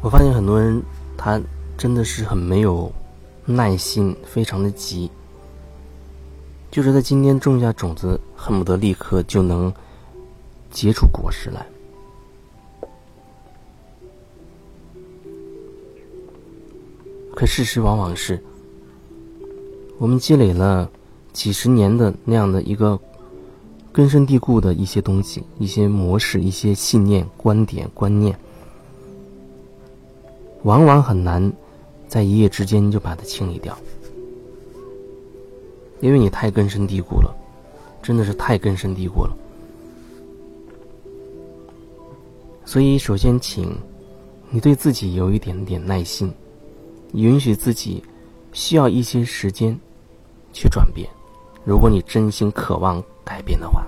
我发现很多人他真的是很没有耐心，非常的急，就是在今天种下种子，恨不得立刻就能结出果实来。可事实往往是，我们积累了几十年的那样的一个根深蒂固的一些东西、一些模式、一些信念、观点、观念，往往很难在一夜之间就把它清理掉，因为你太根深蒂固了，真的是太根深蒂固了。所以，首先，请你对自己有一点点耐心。允许自己需要一些时间去转变。如果你真心渴望改变的话，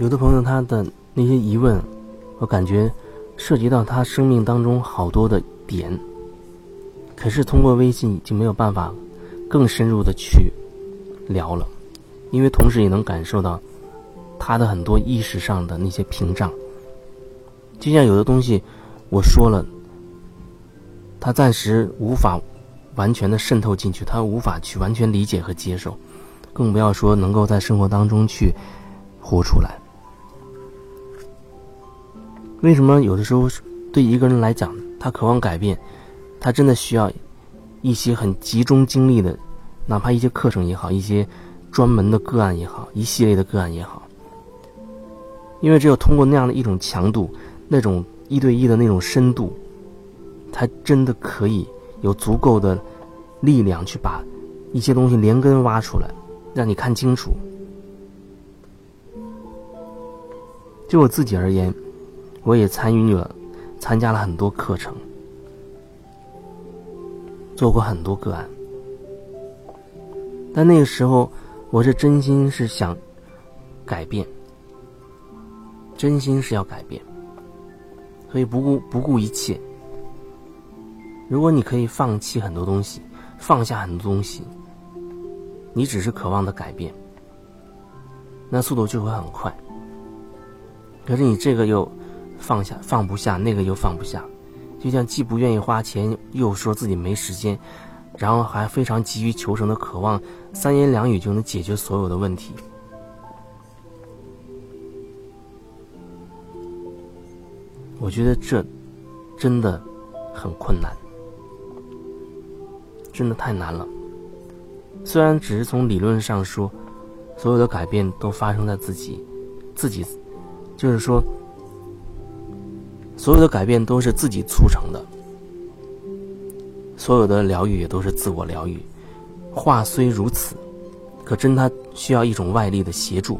有的朋友他的那些疑问，我感觉。涉及到他生命当中好多的点，可是通过微信已经没有办法更深入的去聊了，因为同时也能感受到他的很多意识上的那些屏障。就像有的东西我说了，他暂时无法完全的渗透进去，他无法去完全理解和接受，更不要说能够在生活当中去活出来。为什么有的时候对一个人来讲，他渴望改变，他真的需要一些很集中精力的，哪怕一些课程也好，一些专门的个案也好，一系列的个案也好。因为只有通过那样的一种强度，那种一对一的那种深度，他真的可以有足够的力量去把一些东西连根挖出来，让你看清楚。就我自己而言。我也参与了，参加了很多课程，做过很多个案，但那个时候我是真心是想改变，真心是要改变，所以不顾不顾一切。如果你可以放弃很多东西，放下很多东西，你只是渴望的改变，那速度就会很快。可是你这个又。放下放不下，那个又放不下，就像既不愿意花钱，又说自己没时间，然后还非常急于求成的渴望，三言两语就能解决所有的问题。我觉得这真的很困难，真的太难了。虽然只是从理论上说，所有的改变都发生在自己，自己，就是说。所有的改变都是自己促成的，所有的疗愈也都是自我疗愈。话虽如此，可真它需要一种外力的协助。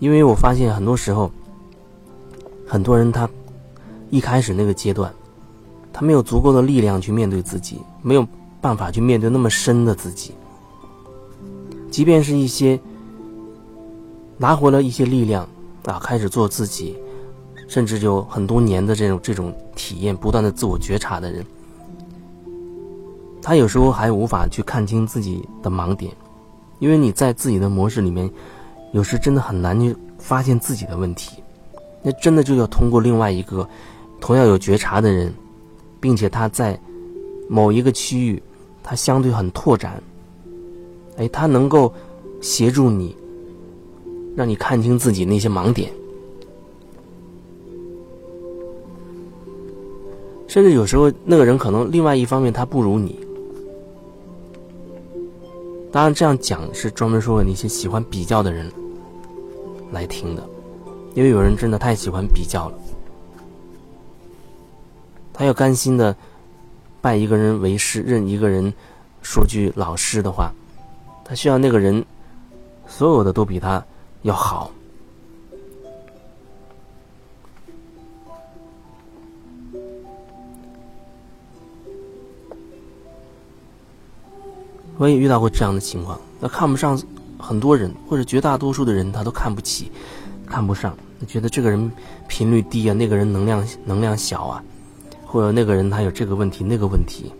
因为我发现很多时候，很多人他一开始那个阶段，他没有足够的力量去面对自己，没有办法去面对那么深的自己。即便是一些拿回了一些力量啊，开始做自己。甚至有很多年的这种这种体验，不断的自我觉察的人，他有时候还无法去看清自己的盲点，因为你在自己的模式里面，有时真的很难去发现自己的问题，那真的就要通过另外一个同样有觉察的人，并且他在某一个区域，他相对很拓展，哎，他能够协助你，让你看清自己那些盲点。甚至有时候，那个人可能另外一方面他不如你。当然，这样讲是专门说给那些喜欢比较的人来听的，因为有人真的太喜欢比较了。他要甘心的拜一个人为师，认一个人说句老师的话，他需要那个人所有的都比他要好。我也遇到过这样的情况，他看不上很多人，或者绝大多数的人，他都看不起看不上，觉得这个人频率低啊，那个人能量能量小啊，或者那个人他有这个问题那个问题。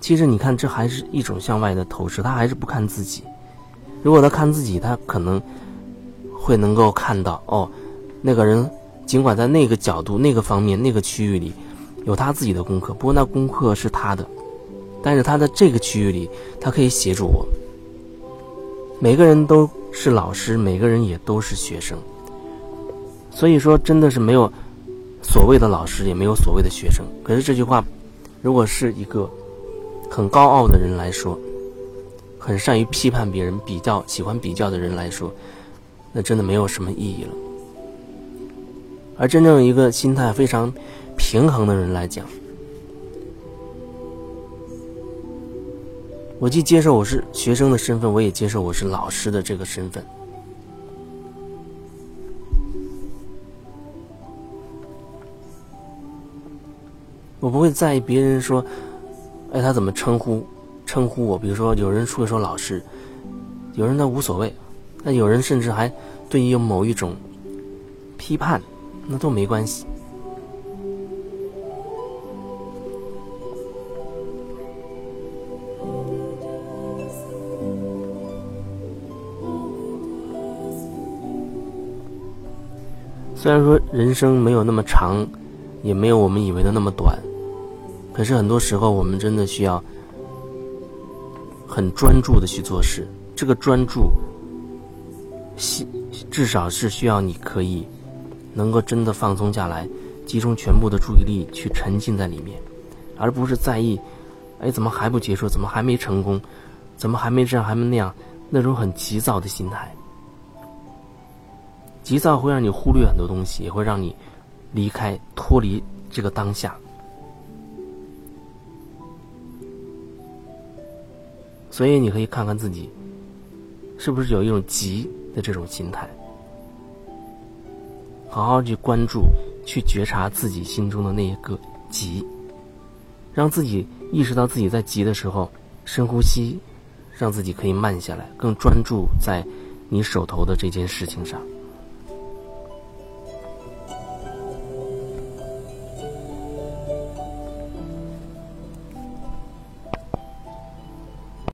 其实你看，这还是一种向外的投射，他还是不看自己。如果他看自己，他可能会能够看到哦，那个人尽管在那个角度、那个方面、那个区域里有他自己的功课，不过那功课是他的，但是他在这个区域里，他可以协助我。每个人都是老师，每个人也都是学生。所以说，真的是没有所谓的老师，也没有所谓的学生。可是这句话，如果是一个很高傲的人来说，很善于批判别人、比较、喜欢比较的人来说，那真的没有什么意义了。而真正一个心态非常平衡的人来讲，我既接受我是学生的身份，我也接受我是老师的这个身份。我不会在意别人说，哎，他怎么称呼称呼我？比如说，有人会说老师，有人他无所谓，那有人甚至还对你有某一种批判，那都没关系。虽然说人生没有那么长，也没有我们以为的那么短，可是很多时候我们真的需要很专注的去做事。这个专注，希至少是需要你可以能够真的放松下来，集中全部的注意力去沉浸在里面，而不是在意，哎，怎么还不结束？怎么还没成功？怎么还没这样？还没那样？那种很急躁的心态。急躁会让你忽略很多东西，也会让你离开、脱离这个当下。所以你可以看看自己，是不是有一种急的这种心态。好好去关注、去觉察自己心中的那一个急，让自己意识到自己在急的时候，深呼吸，让自己可以慢下来，更专注在你手头的这件事情上。